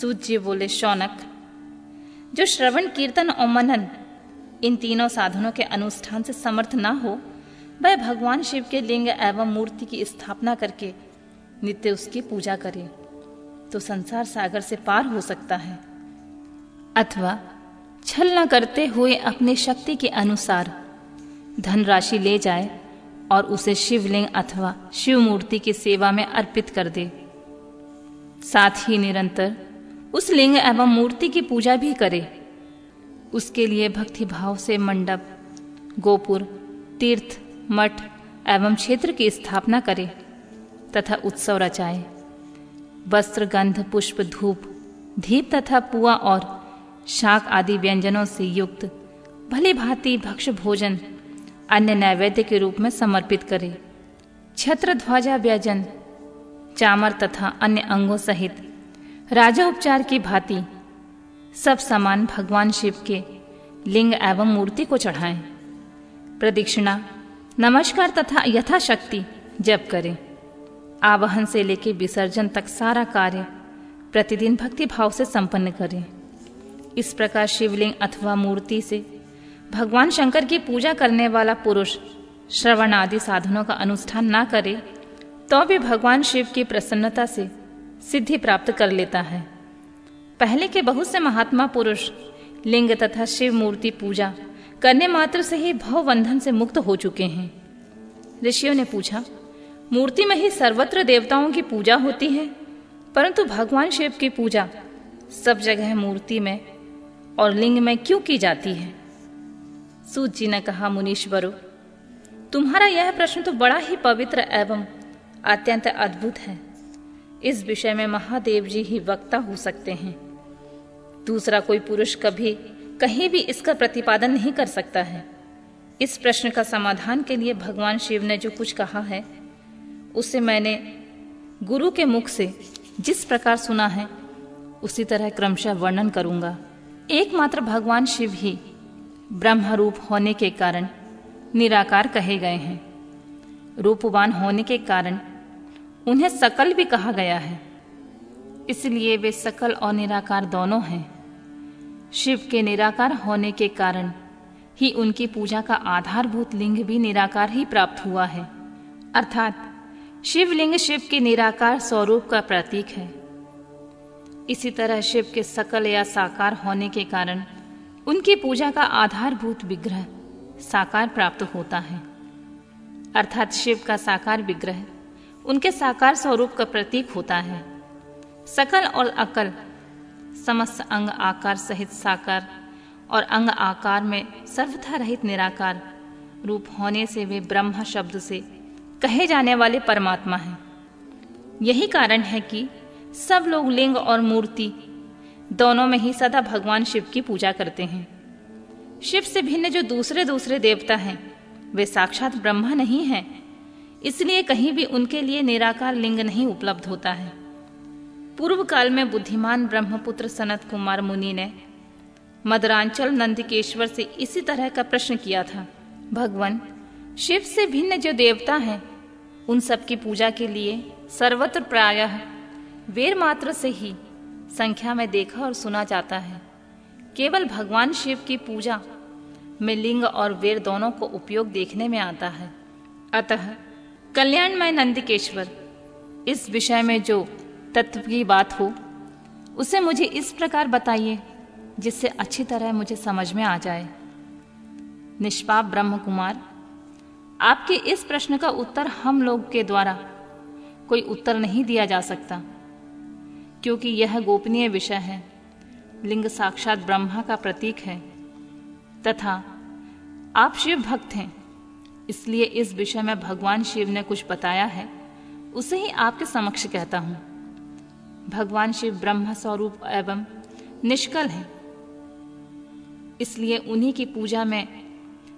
सूत जी बोले शौनक, जो श्रवण, कीर्तन और मनन, इन तीनों साधनों के अनुष्ठान से समर्थ ना हो, वह भगवान शिव के लिंग एवं मूर्ति की स्थापना करके नित्य उसकी पूजा करे तो संसार सागर से पार हो सकता है। अथवा छल न करते हुए अपने शक्ति के अनुसार धनराशि ले जाए और उसे शिवलिंग अथवा शिव मूर्ति की सेवा में अर्पित कर दे। साथ ही निरंतर उस लिंग एवं मूर्ति की पूजा भी करे। उसके लिए भक्ति भाव से मंडप, गोपुर, तीर्थ, मठ एवं क्षेत्र की स्थापना करे तथा उत्सव रचाए। वस्त्र, गंध, पुष्प, धूप, धीप तथा पुआ और शाक आदि व्यंजनों से युक्त भली भांति भक्ष भोजन अन्य नैवेद्य के रूप में समर्पित करे। छत्र ध्वजा व्यजन, चामर तथा अन्य अंगों सहित राजा उपचार की भांति सब सामान भगवान शिव के लिंग एवं मूर्ति को चढ़ाएँ। प्रदक्षिणा, नमस्कार तथा यथाशक्ति जप करें। आवाहन से लेकर विसर्जन तक सारा कार्य प्रतिदिन भक्ति भाव से संपन्न करें। इस प्रकार शिवलिंग अथवा मूर्ति से भगवान शंकर की पूजा करने वाला पुरुष श्रवण आदि साधनों का अनुष्ठान ना करे तो भी भगवान शिव की प्रसन्नता से सिद्धि प्राप्त कर लेता है। पहले के बहुत से महात्मा पुरुष, लिंग तथा शिव मूर्ति पूजा करने मात्र से ही भवबंधन से मुक्त हो चुके हैं। ऋषियों ने पूछा, मूर्ति में ही सर्वत्र देवताओं की पूजा होती है, परंतु भगवान शिव की पूजा सब जगह मूर्ति में और लिंग में क्यों की जाती है? सूत जी ने कहा, मुनीश्वरों, तुम्हारा यह प्रश्न तो बड़ा ही पवित्र एवं अत्यंत अद्भुत है। इस विषय में महादेव जी ही वक्ता हो सकते हैं। दूसरा कोई पुरुष कभी कहीं भी इसका प्रतिपादन नहीं कर सकता है। इस प्रश्न का समाधान के लिए भगवान शिव ने जो कुछ कहा है, उसे मैंने गुरु के मुख से जिस प्रकार सुना है, उसी तरह क्रमशः वर्णन करूँगा। एकमात्र भगवान शिव ही ब्रह्म रूप होने के कारण निराकार कहे गए हैं। रूपवान होने के कारण उन्हें सकल भी कहा गया है। इसलिए वे सकल और निराकार दोनों हैं। शिव के निराकार होने के कारण ही उनकी पूजा का आधारभूत लिंग भी निराकार ही प्राप्त हुआ है। अर्थात, शिवलिंग शिव के निराकार स्वरूप का प्रतीक है। इसी तरह शिव के सकल या साकार होने के कारण उनकी पूजा का आधारभूत विग्रह साकार प्राप्त होता है। अर्थात शिव का साकार विग्रह उनके साकार स्वरूप का प्रतीक होता है। सकल और अकल, समस्त अंग आकार सहित साकार और अंग आकार में सर्वथा रहित निराकार रूप होने से वे ब्रह्म शब्द से कहे जाने वाले परमात्मा हैं। यही कारण है कि सब लोग लिंग और मूर्ति दोनों में ही सदा भगवान शिव की पूजा करते हैं। शिव से भिन्न जो दूसरे दूसरे देवता हैं, वे साक्षात ब्रह्मा नहीं हैं इसलिए कहीं भी उनके लिए निराकार लिंग नहीं उपलब्ध होता है। पूर्व काल में बुद्धिमान ब्रह्मपुत्र सनत कुमार मुनि ने मदरांचल नंदिकेश्वर से इसी तरह का प्रश्न किया था। भगवान, शिव से भिन्न जो देवता हैं, उन सब की पूजा के लिए सर्वत्र प्रायः वेर मात्र से ही संख्या में देखा और सुना जाता है। केवल भगवान शिव की पूजा में लिंग और वेर दोनों को उपयोग देखने में आता है। अतः कल्याणमय नंदिकेश्वर, इस विषय में जो तत्व की बात हो, उसे मुझे इस प्रकार बताइए, जिससे अच्छी तरह मुझे समझ में आ जाए। निष्पाप ब्रह्म कुमार आपके इस प्रश्न का उत्तर हम लोग के द्वारा कोई उत्तर नहीं दिया जा सकता, क्योंकि यह गोपनीय विषय है। लिंग साक्षात ब्रह्मा का प्रतीक है, तथा आप शिव भक्त हैं। इसलिए इस विषय में भगवान शिव ने कुछ बताया है। उसे ही आपके समक्ष कहता हूँ। भगवान शिव ब्रह्म स्वरूप एवं निष्कल है। इसलिए उन्हीं की पूजा में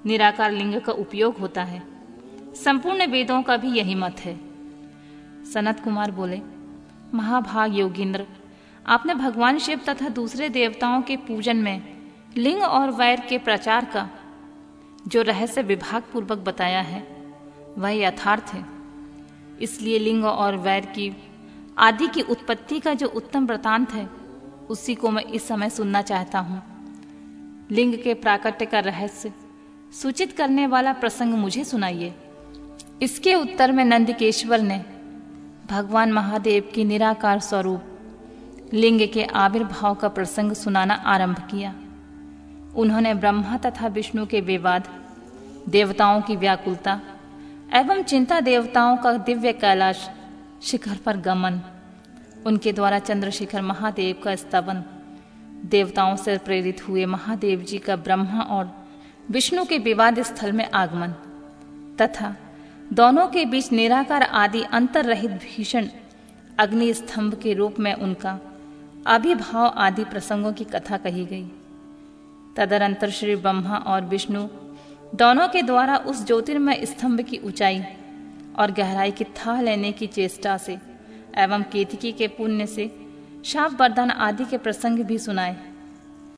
निराकार लिंग का उपयोग होता है। संपूर्ण वेदों का भी यही मत है। सनत कुमार बोले महाभाग योगिंद्र आपने भगवान शिव तथा दूसरे देवताओं के पूजन में लिंग और वैर के प्रचार का जो रहस्य विभाग पूर्वक बताया है, वह यथार्थ है। इसलिए लिंग और वैर की, आदि की उत्पत्ति का जो उत्तम वृतांत है, उसी को मैं इस समय सुनना चाहता हूँ। लिंग के प्राकट्य का रहस्य सूचित करने वाला प्रसंग मुझे सुनाइए। इसके उत्तर में नंदकेश्वर ने भगवान महादेव के निराकार स्वरूप, लिंग के आविर्भाव का प्रसंग सुनाना आरंभ किया। उन्होंने ब्रह्मा तथा विष्णु के विवाद, देवताओं की व्याकुलता एवं चिंता देवताओं का दिव्य कैलाश शिखर पर गमन, उनके द्वारा चंद्रशेखर महादेव का स्तवन, देवताओं से प्रेरित हुए महादेव जी का ब्रह्मा और विष्णु के विवाद स्थल में आगमन तथा दोनों के बीच निराकार आदि अंतर रहित भीषण अग्नि स्तंभ के रूप में उनका अभिभाव आदि प्रसंगों की कथा कही गई। तदनंतर श्री ब्रह्मा और विष्णु दोनों के द्वारा उस ज्योतिर्मय स्तंभ की ऊंचाई और गहराई की था लेने की चेष्टा से एवं केतकी के पुण्य से शाप वरदान आदि के प्रसंग भी सुनाए।